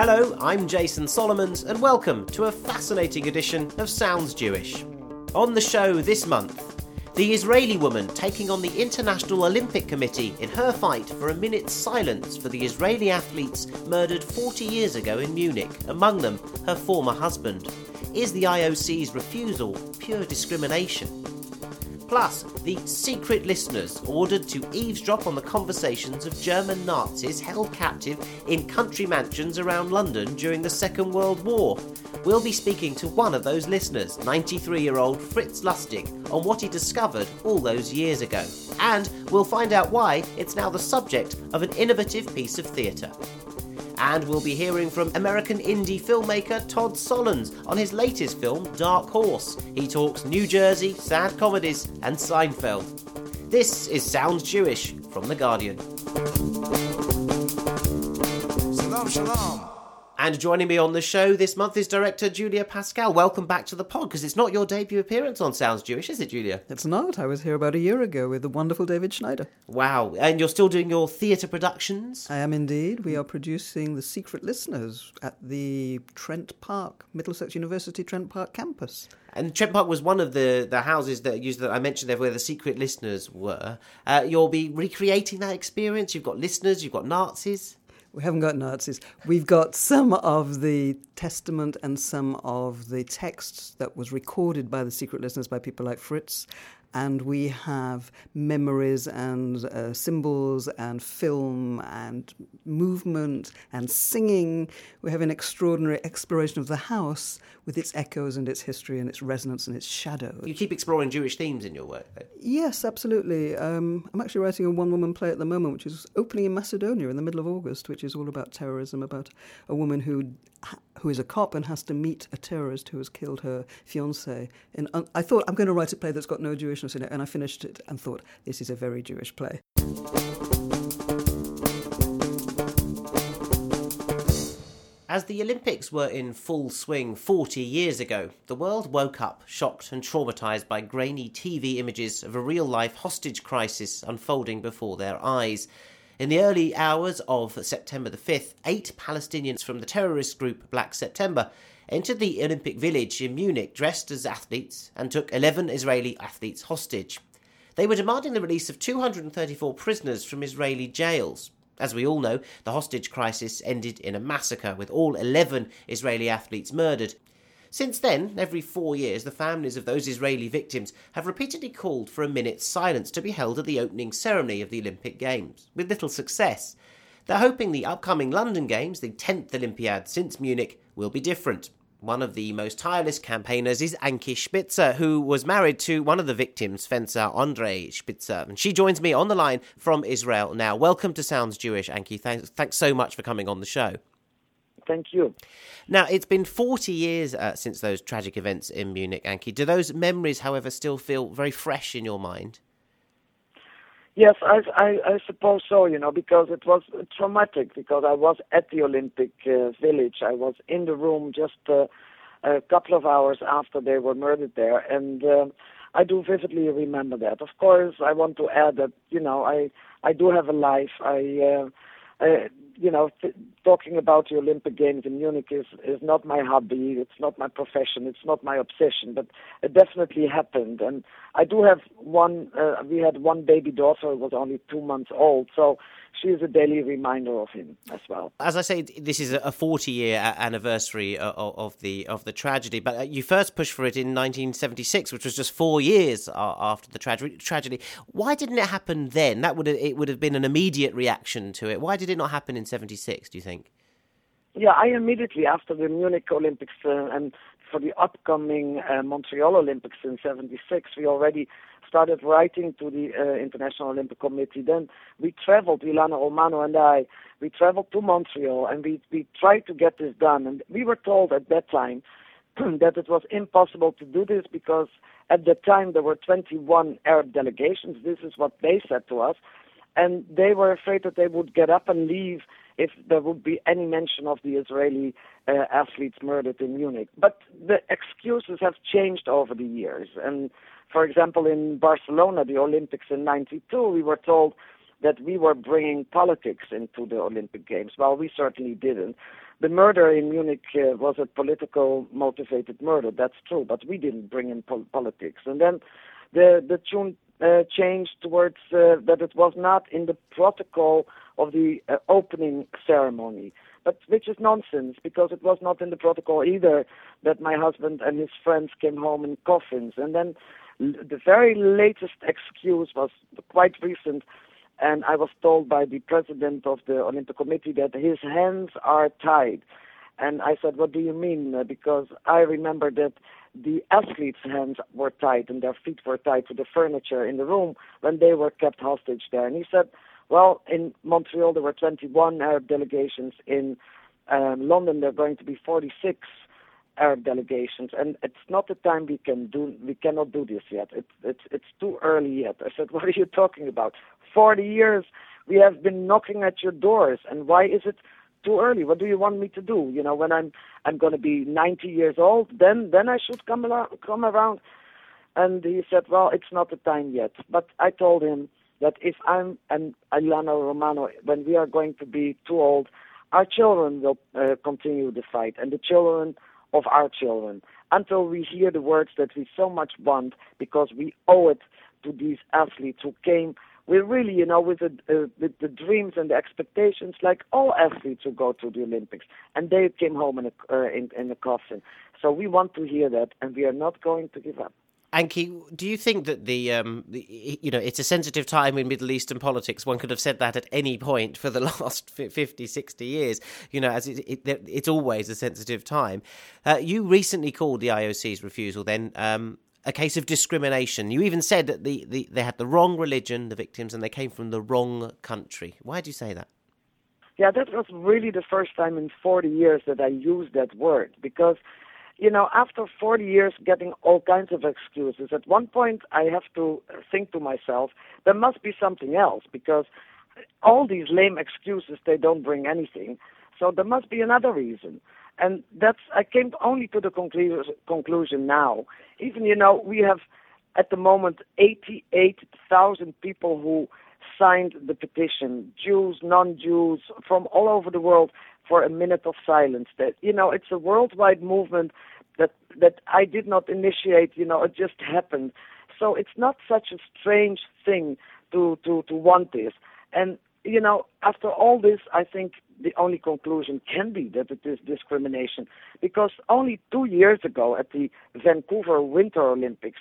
Hello, I'm Jason Solomons, and welcome to a fascinating edition of Sounds Jewish. On the show this month, the Israeli woman taking on the International Olympic Committee in her fight for a minute's silence for the Israeli athletes murdered 40 years ago in Munich, among them her former husband. Is the IOC's refusal pure discrimination? Plus, the secret listeners ordered to eavesdrop on the conversations of German Nazis held captive in country mansions around London during the Second World War. We'll be speaking to one of those listeners, 93 year old Fritz Lustig, on what he discovered all those years ago. And we'll find out why it's now the subject of an innovative piece of theatre. And we'll be hearing from American indie filmmaker Todd Solondz on his latest film, Dark Horse. He talks New Jersey, sad comedies, and Seinfeld. This is Sounds Jewish from The Guardian. Shalom, shalom. And joining me on the show this month is director Julia Pascal. Welcome back to the pod because it's not your debut appearance on Sounds Jewish, is it, Julia? It's not. I was here about a year ago with the wonderful David Schneider. Wow. And you're still doing your theatre productions? I am indeed. We are producing The Secret Listeners at the Trent Park, Middlesex University Trent Park campus. And Trent Park was one of the, the houses that used that I mentioned there where the secret listeners were. Uh, you'll be recreating that experience. You've got listeners, you've got Nazis. We haven't got Nazis. We've got some of the testament and some of the texts that was recorded by the secret listeners by people like Fritz. And we have memories and uh, symbols and film and movement and singing. We have an extraordinary exploration of the house with its echoes and its history and its resonance and its shadow. You keep exploring Jewish themes in your work, though. Yes, absolutely. Um, I'm actually writing a one woman play at the moment, which is opening in Macedonia in the middle of August, which is all about terrorism, about a woman who who is a cop and has to meet a terrorist who has killed her fiance. And I thought I'm going to write a play that's got no Jewishness in it, and I finished it and thought this is a very Jewish play. As the Olympics were in full swing 40 years ago, the world woke up shocked and traumatised by grainy TV images of a real life hostage crisis unfolding before their eyes. In the early hours of September the 5th, eight Palestinians from the terrorist group Black September entered the Olympic Village in Munich dressed as athletes and took 11 Israeli athletes hostage. They were demanding the release of 234 prisoners from Israeli jails. As we all know, the hostage crisis ended in a massacre, with all 11 Israeli athletes murdered. Since then, every four years, the families of those Israeli victims have repeatedly called for a minute's silence to be held at the opening ceremony of the Olympic Games, with little success. They're hoping the upcoming London Games, the 10th Olympiad since Munich, will be different. One of the most tireless campaigners is Ankie Spitzer, who was married to one of the victims, fencer Andre Spitzer. And she joins me on the line from Israel now. Welcome to Sounds Jewish, Ankie. Thanks, thanks so much for coming on the show. Thank you. Now, it's been 40 years uh, since those tragic events in Munich, Ankie. Do those memories, however, still feel very fresh in your mind? Yes, I, I, I suppose so, you know, because it was traumatic, because I was at the Olympic uh, Village. I was in the room just uh, a couple of hours after they were murdered there, and uh, I do vividly remember that. Of course, I want to add that, you know, I, I do have a life. I, uh, I you know, th- talking about the Olympic Games in Munich is, is not my hobby. It's not my profession. It's not my obsession. But it definitely happened. And I do have one. Uh, we had one baby daughter who was only two months old. So she is a daily reminder of him as well. As I say, this is a 40 year anniversary of the of the tragedy. But uh, you first pushed for it in 1976, which was just four years after the tragedy. Why didn't it happen then? That would have, it would have been an immediate reaction to it. Why did it not happen in 76? Do you think? Yeah, I immediately after the Munich Olympics uh, and for the upcoming uh, Montreal Olympics in '76, we already started writing to the uh, International Olympic Committee. Then we traveled, Ilana Romano and I, we traveled to Montreal and we, we tried to get this done. And we were told at that time that it was impossible to do this because at that time there were 21 Arab delegations. This is what they said to us. And they were afraid that they would get up and leave if there would be any mention of the Israeli uh, athletes murdered in Munich. But the excuses have changed over the years. And for example, in Barcelona, the Olympics in 92, we were told that we were bringing politics into the Olympic Games. Well, we certainly didn't. The murder in Munich uh, was a political motivated murder, that's true, but we didn't bring in pol- politics. And then the, the tune uh, changed towards uh, that it was not in the protocol of the uh, opening ceremony, but which is nonsense because it was not in the protocol either that my husband and his friends came home in coffins. And then the very latest excuse was quite recent, and I was told by the president of the Olympic Committee that his hands are tied. And I said, What do you mean? Uh, because I remember that the athletes' hands were tied and their feet were tied to the furniture in the room when they were kept hostage there. And he said, Well, in Montreal there were 21 Arab delegations. In um, London there are going to be 46 Arab delegations, and it's not the time we can do. We cannot do this yet. It's it's it's too early yet. I said, what are you talking about? Forty years we have been knocking at your doors, and why is it too early? What do you want me to do? You know, when I'm I'm going to be 90 years old, then then I should come around, come around. And he said, well, it's not the time yet. But I told him that if I'm and Ilana Romano, when we are going to be too old, our children will uh, continue the fight, and the children of our children until we hear the words that we so much want because we owe it to these athletes who came with really, you know, with the, uh, with the dreams and the expectations like all athletes who go to the Olympics, and they came home in a uh, in, in a coffin. So we want to hear that, and we are not going to give up. Ankie, do you think that the, um, the, you know, it's a sensitive time in Middle Eastern politics? One could have said that at any point for the last 50, 60 years, you know, as it, it, it's always a sensitive time. Uh, you recently called the IOC's refusal then um, a case of discrimination. You even said that the, the, they had the wrong religion, the victims, and they came from the wrong country. Why do you say that? Yeah, that was really the first time in 40 years that I used that word because you know, after 40 years getting all kinds of excuses, at one point I have to think to myself, there must be something else because all these lame excuses, they don't bring anything. So there must be another reason. And that's, I came only to the conclu- conclusion now. Even, you know, we have at the moment 88,000 people who signed the petition, Jews, non-Jews, from all over the world for a minute of silence. That you know, it's a worldwide movement that that I did not initiate. You know, it just happened. So it's not such a strange thing to to to want this. And you know, after all this, I think the only conclusion can be that it is discrimination, because only two years ago at the Vancouver Winter Olympics,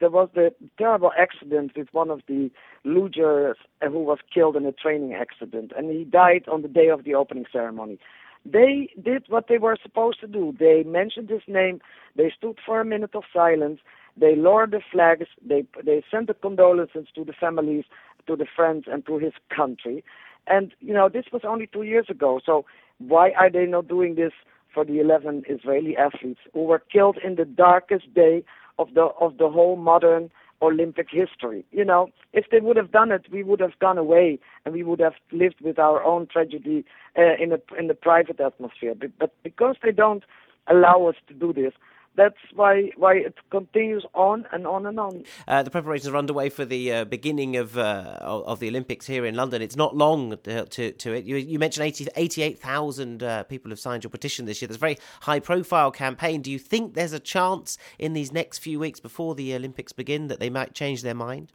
there was the terrible accident with one of the lugers who was killed in a training accident, and he died on the day of the opening ceremony. They did what they were supposed to do. They mentioned his name. They stood for a minute of silence. They lowered the flags. They they sent the condolences to the families, to the friends, and to his country. And you know this was only two years ago. So why are they not doing this for the 11 Israeli athletes who were killed in the darkest day of the of the whole modern Olympic history. You know, if they would have done it, we would have gone away and we would have lived with our own tragedy uh, in a in the private atmosphere. But, but because they don't allow us to do this, that's why why it continues on and on and on. Uh, the preparations are underway for the uh, beginning of uh, of the Olympics here in London. It's not long to to, to it. You, you mentioned 80, 88,000 uh, people have signed your petition this year. There's a very high profile campaign. Do you think there's a chance in these next few weeks before the Olympics begin that they might change their mind?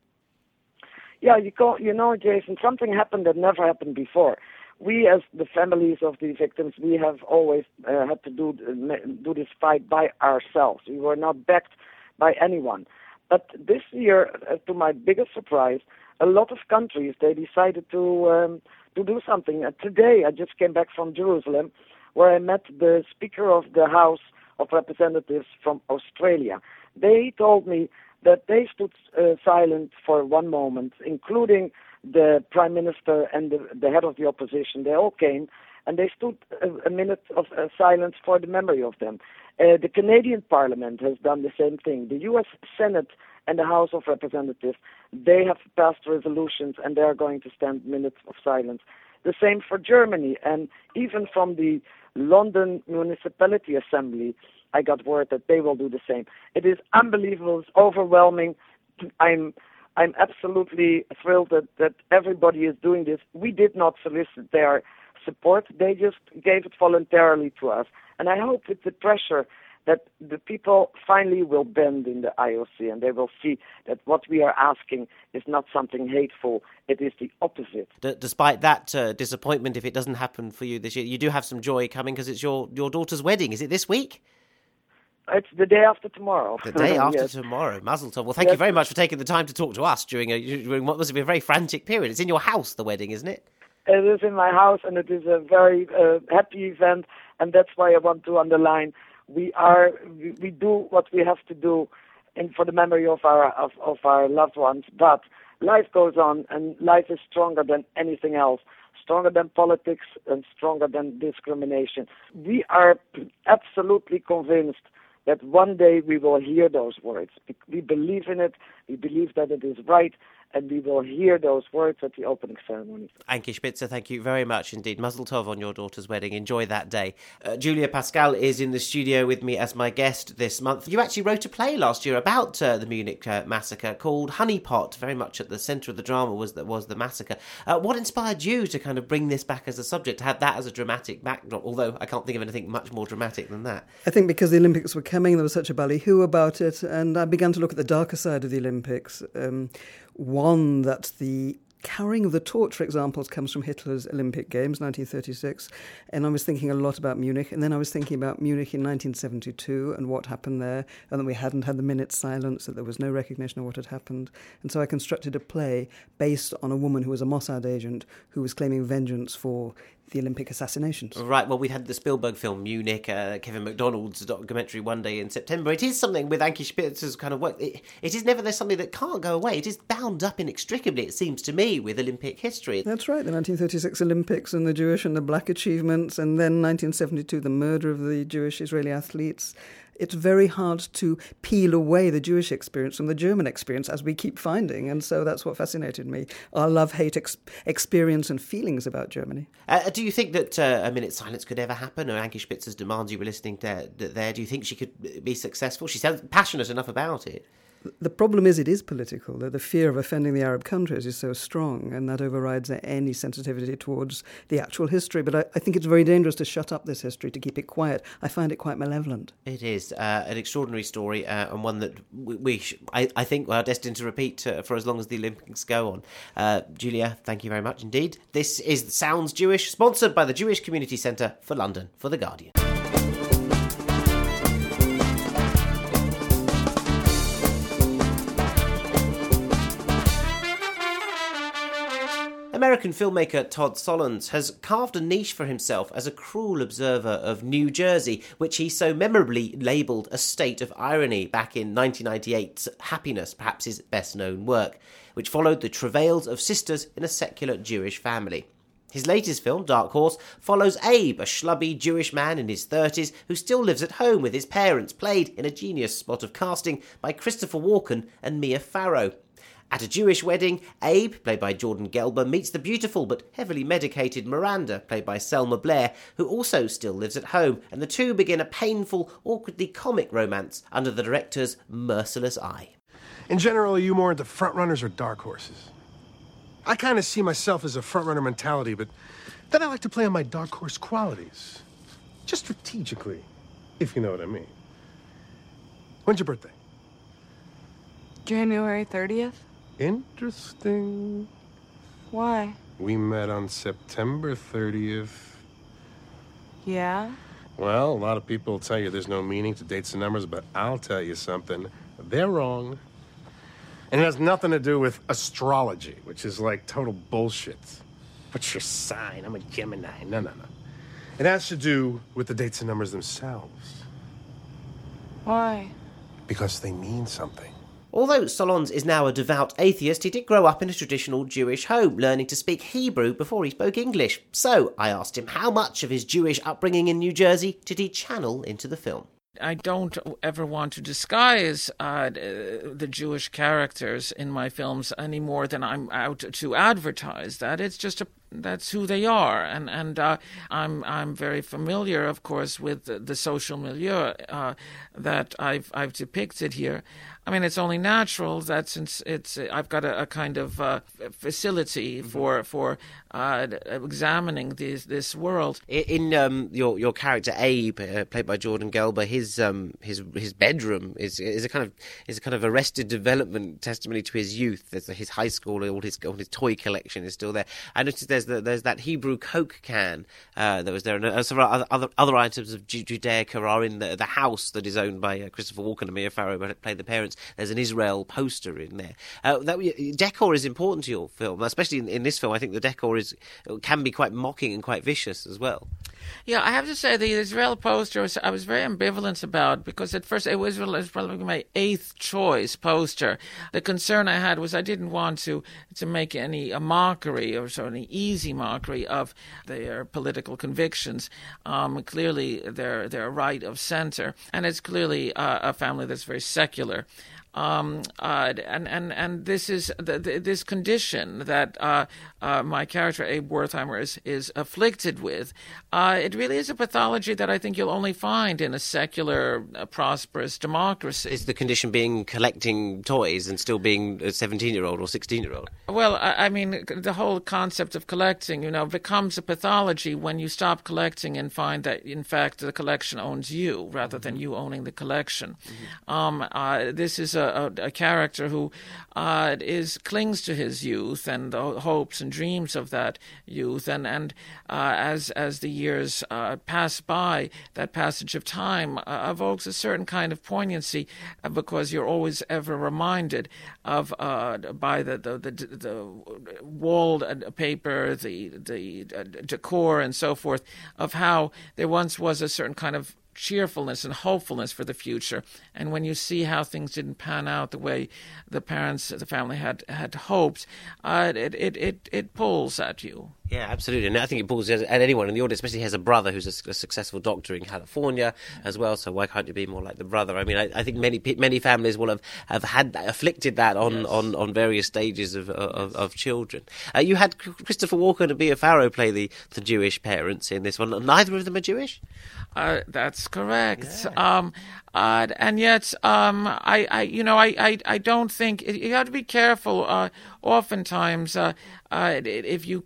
Yeah, you go, you know, Jason, something happened that never happened before we as the families of the victims, we have always uh, had to do do this fight by ourselves. We were not backed by anyone. But this year, uh, to my biggest surprise, a lot of countries they decided to um, to do something. Uh, today, I just came back from Jerusalem, where I met the Speaker of the House of Representatives from Australia. They told me that they stood uh, silent for one moment, including the prime minister and the, the head of the opposition, they all came and they stood a, a minute of uh, silence for the memory of them. Uh, the Canadian Parliament has done the same thing. The U.S. Senate and the House of Representatives, they have passed resolutions and they are going to stand minutes of silence. The same for Germany, and even from the London Municipality Assembly, I got word that they will do the same. It is unbelievable. It's overwhelming. I'm I'm absolutely thrilled that, that everybody is doing this. We did not solicit their support, they just gave it voluntarily to us. And I hope with the pressure that the people finally will bend in the IOC and they will see that what we are asking is not something hateful, it is the opposite. D- despite that uh, disappointment, if it doesn't happen for you this year, you do have some joy coming because it's your, your daughter's wedding. Is it this week? It's the day after tomorrow. The day after yes. tomorrow. Mazel tov. Well, thank Yes. you very much for taking the time to talk to us during, a, during what must have been a very frantic period. It's in your house, the wedding, isn't it? It is in my house, and it is a very uh, happy event, and that's why I want to underline we are we, we do what we have to do, in for the memory of our of, of our loved ones. But life goes on, and life is stronger than anything else, stronger than politics, and stronger than discrimination. We are absolutely convinced that one day we will hear those words. We believe in it. We believe that it is right, and we will hear those words at the opening ceremony. Ankie Spitzer, thank you very much indeed. Mazel tov on your daughter's wedding. Enjoy that day. Uh, Julia Pascal is in the studio with me as my guest this month. You actually wrote a play last year about uh, the Munich uh, massacre called Honeypot. Very much at the centre of the drama was that was the massacre. Uh, what inspired you to kind of bring this back as a subject, to have that as a dramatic backdrop? Although I can't think of anything much more dramatic than that. I think because the Olympics were coming, there was such a ballyhoo about it, and I began to look at the darker side of the Olympics. Um, one that the carrying of the torch, for example, comes from Hitler's Olympic Games, 1936. And I was thinking a lot about Munich. And then I was thinking about Munich in 1972 and what happened there, and that we hadn't had the minute silence, that there was no recognition of what had happened. And so I constructed a play based on a woman who was a Mossad agent who was claiming vengeance for the Olympic assassinations. Right, well, we had the Spielberg film Munich, uh, Kevin MacDonald's documentary one day in September. It is something with Ankie Spitzer's kind of work. It, it is nevertheless something that can't go away. It is bound up inextricably, it seems to me, with Olympic history. That's right, the 1936 Olympics and the Jewish and the black achievements, and then 1972, the murder of the Jewish Israeli athletes. It's very hard to peel away the Jewish experience from the German experience, as we keep finding. And so that's what fascinated me our love hate ex- experience and feelings about Germany. Uh, do you think that uh, a minute's silence could ever happen, or Ankie Spitzer's demands you were listening to there? Do you think she could be successful? She sounds passionate enough about it. The problem is, it is political. The, the fear of offending the Arab countries is so strong, and that overrides any sensitivity towards the actual history. But I, I think it's very dangerous to shut up this history, to keep it quiet. I find it quite malevolent. It is uh, an extraordinary story, uh, and one that we, we sh- I, I, think, are destined to repeat uh, for as long as the Olympics go on. Uh, Julia, thank you very much indeed. This is Sounds Jewish, sponsored by the Jewish Community Centre for London, for The Guardian. American filmmaker Todd Solondz has carved a niche for himself as a cruel observer of New Jersey, which he so memorably labelled a state of irony back in 1998's Happiness, perhaps his best known work, which followed the travails of sisters in a secular Jewish family. His latest film, Dark Horse, follows Abe, a schlubby Jewish man in his 30s who still lives at home with his parents, played in a genius spot of casting by Christopher Walken and Mia Farrow. At a Jewish wedding, Abe, played by Jordan Gelber, meets the beautiful but heavily medicated Miranda, played by Selma Blair, who also still lives at home, and the two begin a painful, awkwardly comic romance under the director's merciless eye. In general, are you more into frontrunners or dark horses? I kind of see myself as a frontrunner mentality, but then I like to play on my dark horse qualities. Just strategically, if you know what I mean. When's your birthday? January 30th? Interesting. Why? We met on September 30th. Yeah? Well, a lot of people tell you there's no meaning to dates and numbers, but I'll tell you something. They're wrong. And it has nothing to do with astrology, which is like total bullshit. What's your sign? I'm a Gemini. No, no, no. It has to do with the dates and numbers themselves. Why? Because they mean something. Although Solondz is now a devout atheist, he did grow up in a traditional Jewish home, learning to speak Hebrew before he spoke English. So I asked him how much of his Jewish upbringing in New Jersey did he channel into the film. I don't ever want to disguise uh, the Jewish characters in my films any more than I'm out to advertise that. It's just a that's who they are, and and uh, I'm I'm very familiar, of course, with the, the social milieu uh, that I've I've depicted here. I mean, it's only natural that since it's I've got a, a kind of uh, facility Mm-hmm. for for uh, examining this this world. In um, your your character Abe, uh, played by Jordan Gelber, his um, his his bedroom is is a kind of is a kind of arrested development testimony to his youth. There's his high school, all his all his toy collection is still there. I noticed there's the, there's that Hebrew Coke can uh, that was there, and uh, some other other, other items of Ju- Judaica are in the the house that is owned by uh, Christopher Walken and Mia Farrow, but played the parents. There's an Israel poster in there. Uh, that decor is important to your film, especially in, in this film. I think the decor is can be quite mocking and quite vicious as well. Yeah, I have to say the Israel poster was, I was very ambivalent about because at first it was, it was probably my eighth choice poster. The concern I had was I didn't want to to make any a mockery or so any easy mockery of their political convictions. Um, clearly, they're they're right of center, and it's clearly uh, a family that's very secular. Um, uh, and and and this is the, the, this condition that uh, uh, my character Abe Wertheimer is is afflicted with. Uh, it really is a pathology that I think you'll only find in a secular, uh, prosperous democracy. Is the condition being collecting toys and still being a seventeen-year-old or sixteen-year-old? Well, I, I mean, the whole concept of collecting, you know, becomes a pathology when you stop collecting and find that, in fact, the collection owns you rather than you owning the collection. Um, uh, this is a, a, a character who uh, is clings to his youth and the hopes and dreams of that youth, and and uh, as as the years uh, pass by, that passage of time uh, evokes a certain kind of poignancy uh, because you're always ever reminded of by the the, the the walled paper, the the decor, and so forth, of how there once was a certain kind of cheerfulness and hopefulness for the future. And when you see how things didn't pan out the way the parents, the family had had hoped, uh, it, it it it pulls at you. Yeah, absolutely. And I think it pulls at anyone in the audience, especially has a brother who's a, a successful doctor in California as well. So why can't you be more like the brother? I mean, I, I think many many families will have, have had that, afflicted that on, on, on various stages of of, of children. Uh, you had Christopher Walken and Mia Farrow play the, the Jewish parents in this one. Neither of them are Jewish. Uh, that's correct. Um, uh, and yet, um, I, I, you know, I, I, I don't think you have to be careful. Uh, oftentimes, uh, uh, if you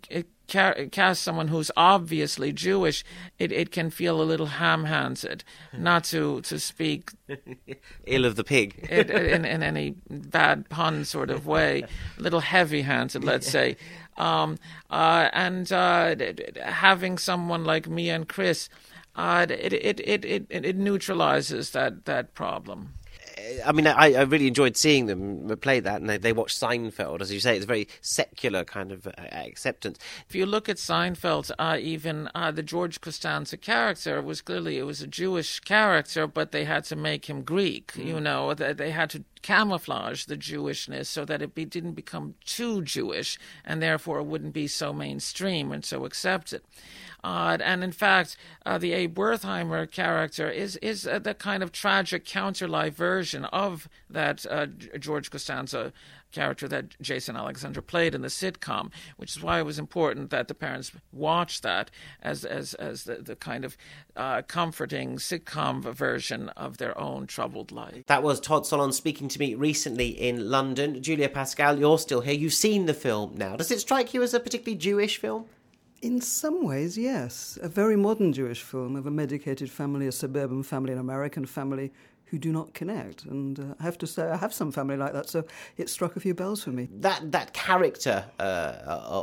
cast someone who's obviously Jewish, it, it can feel a little ham-handed, not to, to speak ill of the pig in, in, in any bad pun sort of way, a little heavy-handed, let's say. Um, uh, and uh, having someone like me and Chris, uh, it, it, it, it, it neutralizes that, that problem. I mean, I, I really enjoyed seeing them play that, and they, they watched Seinfeld, as you say. It's a very secular kind of uh, acceptance. If you look at Seinfeld, uh, even uh, the George Costanza character was clearly it was a Jewish character, but they had to make him Greek. Mm. You know, they, they had to camouflage the Jewishness so that it be, didn't become too Jewish, and therefore wouldn't be so mainstream and so accepted. Uh, and in fact, uh, the Abe Wertheimer character is is uh, the kind of tragic counterlife version of that uh, George Costanza character that Jason Alexander played in the sitcom, which is why it was important that the parents watch that as as as the, the kind of uh, comforting sitcom version of their own troubled life. That was Todd Solondz speaking to me recently in London. Julia Pascal, you're still here. You've seen the film now. Does it strike you as a particularly Jewish film? In some ways, yes. A very modern Jewish film of a medicated family, a suburban family, an American family who do not connect. And uh, I have to say, I have some family like that, so it struck a few bells for me. That that character uh,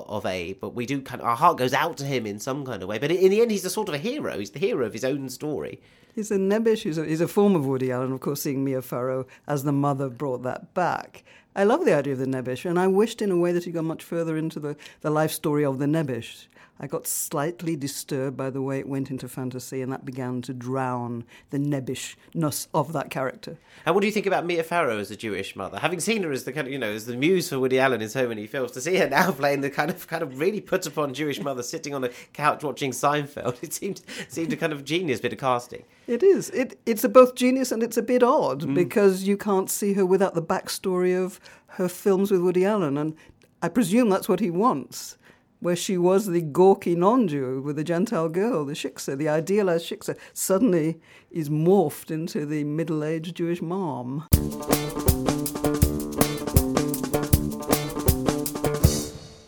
of Abe, but we do kind of, our heart goes out to him in some kind of way. But in the end, he's a sort of a hero. He's the hero of his own story. He's a nebbish. He's a, he's a form of Woody Allen. Of course, seeing Mia Farrow as the mother brought that back. I love the idea of the nebbish, and I wished in a way that he got much further into the, the life story of the nebbish. I got slightly disturbed by the way it went into fantasy, and that began to drown the nebbishness of that character. And what do you think about Mia Farrow as a Jewish mother? Having seen her as the kind of you know as the muse for Woody Allen in so many films, to see her now playing the kind of kind of really put upon Jewish mother sitting on a couch watching Seinfeld, it seemed seemed a kind of genius bit of casting. It is. It it's a both genius and it's a bit odd mm. because you can't see her without the backstory of her films with Woody Allen, and I presume that's what he wants where she was the gawky non-Jew with the Gentile girl, the shiksa, the idealized shiksa, suddenly is morphed into the middle-aged Jewish mom.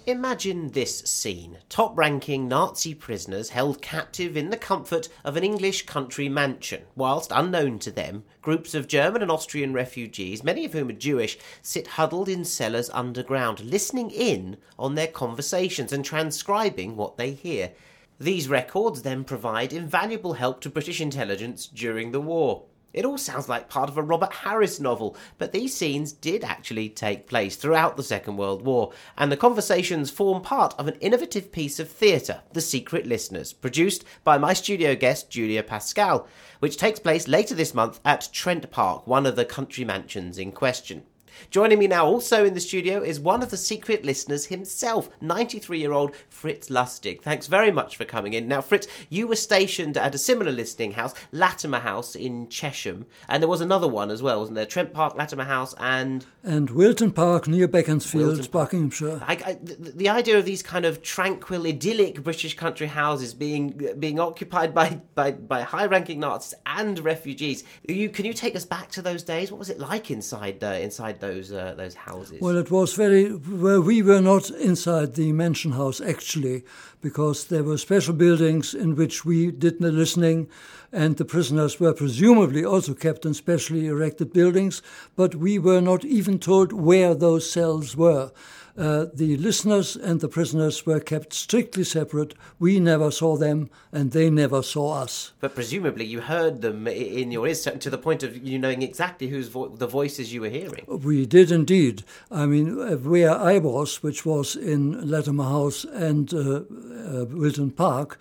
Imagine this scene. Top ranking Nazi prisoners held captive in the comfort of an English country mansion, whilst, unknown to them, groups of German and Austrian refugees, many of whom are Jewish, sit huddled in cellars underground, listening in on their conversations and transcribing what they hear. These records then provide invaluable help to British intelligence during the war. It all sounds like part of a Robert Harris novel, but these scenes did actually take place throughout the Second World War, and the conversations form part of an innovative piece of theatre, The Secret Listeners, produced by my studio guest Julia Pascal, which takes place later this month at Trent Park, one of the country mansions in question. Joining me now also in the studio is one of the secret listeners himself, 93 year old Fritz Lustig. Thanks very much for coming in. Now, Fritz, you were stationed at a similar listening house, Latimer House in Chesham, and there was another one as well, wasn't there? Trent Park, Latimer House, and. And Wilton Park near Beaconsfield, Wilton Buckinghamshire. I, I, the, the idea of these kind of tranquil, idyllic British country houses being being occupied by, by, by high-ranking Nazis and refugees. You, can you take us back to those days? What was it like inside uh, inside those uh, those houses? Well, it was very. Well, we were not inside the mansion house actually, because there were special buildings in which we did the listening, and the prisoners were presumably also kept in specially erected buildings, but we were not even told where those cells were. Uh, the listeners and the prisoners were kept strictly separate. We never saw them, and they never saw us. but presumably you heard them in your ears to the point of you knowing exactly whose vo- the voices you were hearing. We did indeed. I mean, uh, where I was, which was in Latimer House and uh, uh, Wilton Park,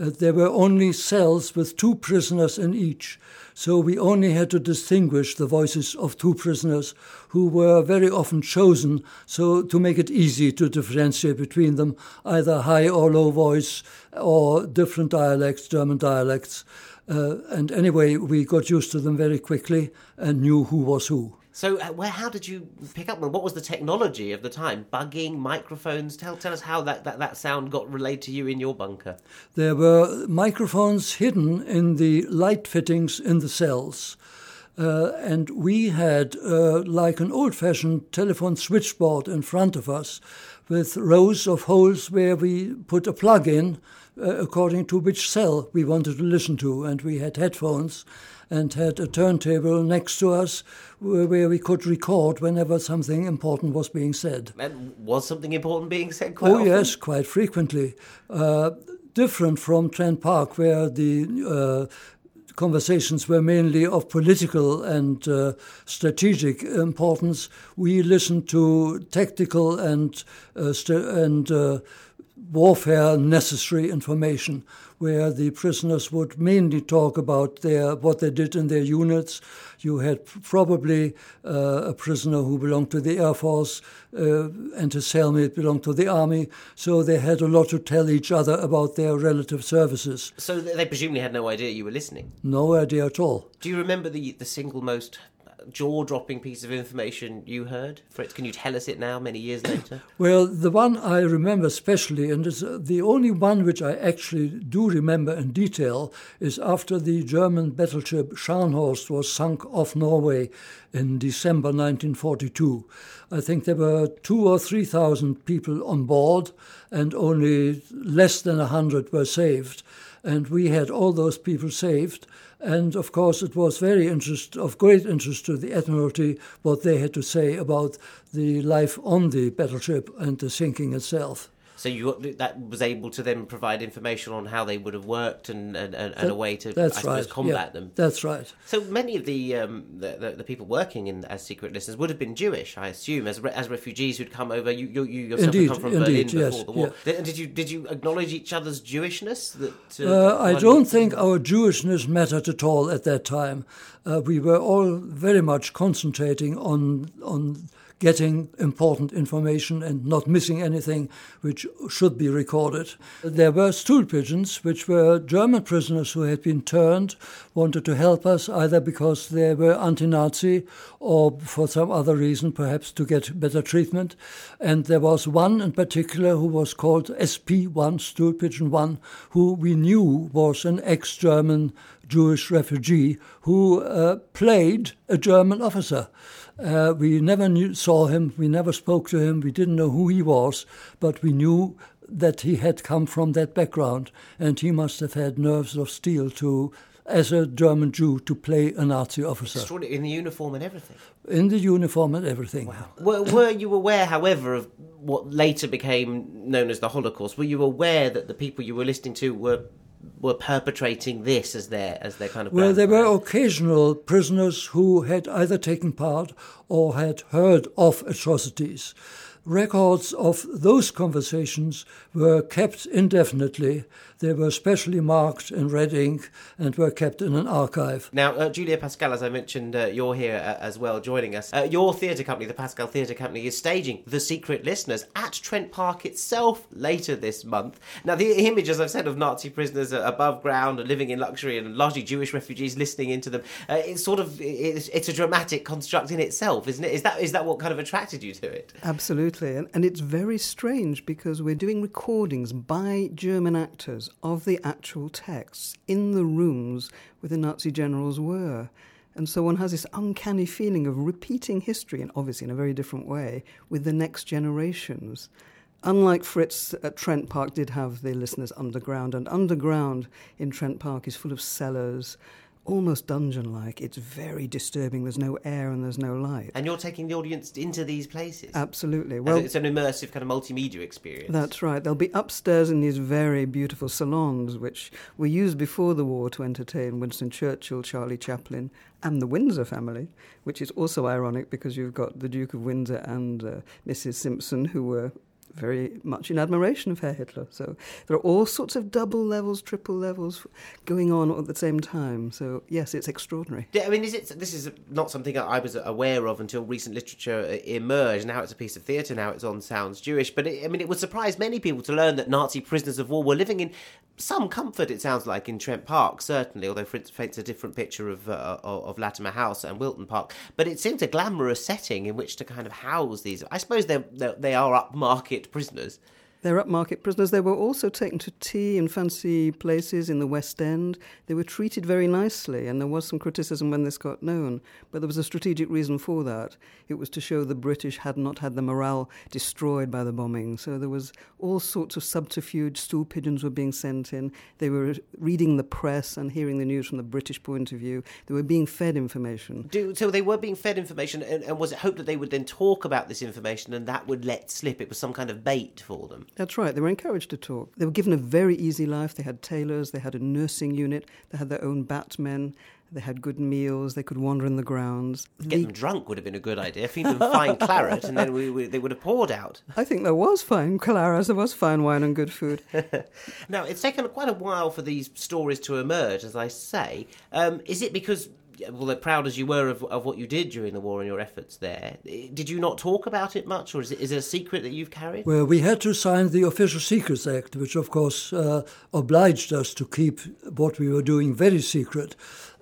uh, there were only cells with two prisoners in each. So we only had to distinguish the voices of two prisoners who were very often chosen so to make it easy to differentiate between them, either high or low voice or different dialects, German dialects. Uh, and anyway, we got used to them very quickly and knew who was who. So, uh, where how did you pick up? What was the technology of the time? Bugging, microphones. Tell tell us how that, that, that sound got relayed to you in your bunker. There were microphones hidden in the light fittings in the cells. Uh, and we had uh, like an old fashioned telephone switchboard in front of us with rows of holes where we put a plug in uh, according to which cell we wanted to listen to. And we had headphones and had a turntable next to us where, we could record whenever something important was being said. And was something important being said quite Oh, often? yes, quite frequently. Uh, different from Trent Park, where the uh, conversations were mainly of political and uh, strategic importance. We listened to tactical and uh, st- and uh, warfare necessary information, where the prisoners would mainly talk about their what they did in their units. You had probably uh, a prisoner who belonged to the Air Force, uh, and his cellmate belonged to the Army, so they had a lot to tell each other about their relative services. So they presumably had no idea you were listening. No idea at all. Do you remember the the single most jaw dropping piece of information you heard? Fritz, can you tell us it now, many years later? Well, the one I remember especially, and it's uh, the only one which I actually do remember in detail, is after the German battleship Scharnhorst was sunk off Norway in December 1942. I think there were two or three thousand people on board, and only less than a hundred were saved. And we had all those people saved. And of course, it was very interest, of great interest to the Admiralty what they had to say about the life on the battleship and the sinking itself. So you that was able to then provide information on how they would have worked and and, and, and a way to I That's suppose right. combat yeah, them. That's right. So many of the, um, the, the the people working in as secret listeners would have been Jewish, I assume, as re- as refugees who'd come over. You you, you yourself Indeed, had come from indeed, Berlin yes, before the war. yeah. Did, you did you acknowledge each other's Jewishness? That Uh, I don't think our Jewishness mattered at all at that time. Uh, we were all very much concentrating on on getting important information and not missing anything which should be recorded. There were stool pigeons, which were German prisoners who had been turned, wanted to help us either because they were anti Nazi or for some other reason, perhaps to get better treatment. And there was one in particular who was called SP 1, Stool Pigeon 1, who we knew was an ex German Jewish refugee who uh, played a German officer. Uh, we never knew, saw him, we never spoke to him, we didn't know who he was, but we knew that he had come from that background, and he must have had nerves of steel to, as a German Jew, to play a Nazi officer. In the uniform and everything. In the uniform and everything. Were, were you aware, however, of what later became known as the Holocaust? Were you aware that the people you were listening to were were perpetrating this as their as their kind of Well, there were occasional prisoners who had either taken part or had heard of atrocities. Records of those conversations were kept indefinitely. They were specially marked in red ink and were kept in an archive. Now, uh, Julia Pascal, as I mentioned, uh, you're here uh, as well, joining us. Uh, your theatre company, the Pascal Theatre Company, is staging The Secret Listeners at Trent Park itself later this month. Now, the image, as I've said, of Nazi prisoners uh, above ground and living in luxury and largely Jewish refugees listening into them, uh, it's sort of it's, it's a dramatic construct in itself, isn't it? Is that is that what kind of attracted you to it? Absolutely. And, and it's very strange because we're doing recordings by German actors of the actual texts in the rooms where the Nazi generals were. And so one has this uncanny feeling of repeating history, and obviously in a very different way, with the next generations. Unlike Fritz at Trent Park did have the listeners underground, and underground in Trent Park is full of cellars, almost dungeon like. It's very disturbing. There's no air and there's no light. And you're taking the audience into these places. Absolutely. Well, it's an immersive kind of multimedia experience. That's right. They'll be upstairs in these very beautiful salons, which were used before the war to entertain Winston Churchill, Charlie Chaplin, and the Windsor family, which is also ironic because you've got the Duke of Windsor and uh, Mrs. Simpson, who were very much in admiration of Herr Hitler. So there are all sorts of double levels, triple levels going on at the same time. So, yes, it's extraordinary. I mean, is it? This is not something I was aware of until recent literature uh, emerged. Now it's a piece of theatre. Now it's on Sounds Jewish. But it, I mean, it would surprise many people to learn that Nazi prisoners of war were living in some comfort. It sounds like in Trent Park, certainly. Although Fritz paints a different picture of uh, of Latimer House and Wilton Park. But it seems a glamorous setting in which to kind of house these. I suppose they're they are upmarket prisoners. They're upmarket prisoners. They were also taken to tea in fancy places in the West End. They were treated very nicely, and there was some criticism when this got known. But there was a strategic reason for that. It was to show the British had not had the morale destroyed by the bombing. So there was all sorts of subterfuge. Stool pigeons were being sent in. They were reading the press and hearing the news from the British point of view. They were being fed information. Do, so they were being fed information, and, and was it hoped that they would then talk about this information, and that would let slip? It was some kind of bait for them. That's right. They were encouraged to talk. They were given a very easy life. They had tailors, they had a nursing unit, they had their own batmen, they had good meals, they could wander in the grounds. Get The- them drunk would have been a good idea. Feed them fine claret, and then we, we, they would have poured out. I think there was fine claret. there was fine wine and good food. Now, it's taken quite a while for these stories to emerge, as I say. Um, is it because, well, proud as you were of, of what you did during the war and your efforts there, did you not talk about it much, or is it, is it a secret that you've carried? Well, we had to sign the Official Secrets Act, which of course uh, obliged us to keep what we were doing very secret.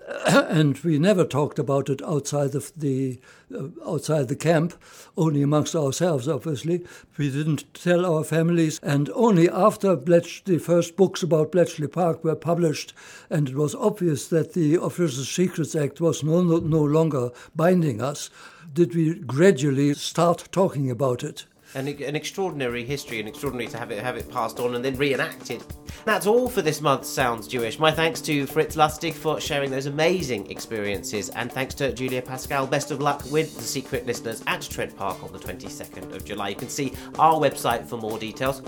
and we never talked about it outside of the uh, outside the camp, only amongst ourselves. Obviously, we didn't tell our families, and only after Bletch, the first books about Bletchley Park were published, and it was obvious that the Official Secrets Act was no, no, no longer binding us, did we gradually start talking about it. An, an extraordinary history, and extraordinary to have it have it passed on and then reenacted. That's all for this month's Sounds Jewish. My thanks to Fritz Lustig for sharing those amazing experiences, and thanks to Julia Pascal. Best of luck with the Secret Listeners at Trent Park on the 22nd of July. You can see our website for more details.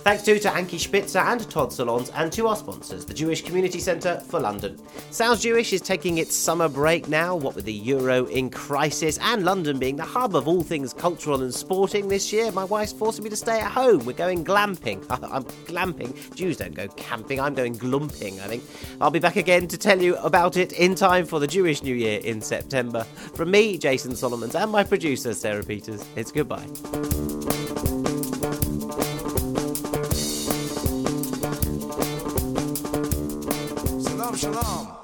Thanks too to Ankie Spitzer and Todd Solondz, and to our sponsors, the Jewish Community Centre for London. Sounds Jewish is taking its summer break now, what with the Euro in crisis and London being the hub of all things cultural and sporting this year. My wife's forcing me to stay at home. We're going glamping. I'm glamping. Jews don't go camping. I'm going glumping, I think. I'll be back again to tell you about it in time for the Jewish New Year in September. From me, Jason Solomons, and my producer, Sarah Peters, it's goodbye. Shalom, shalom.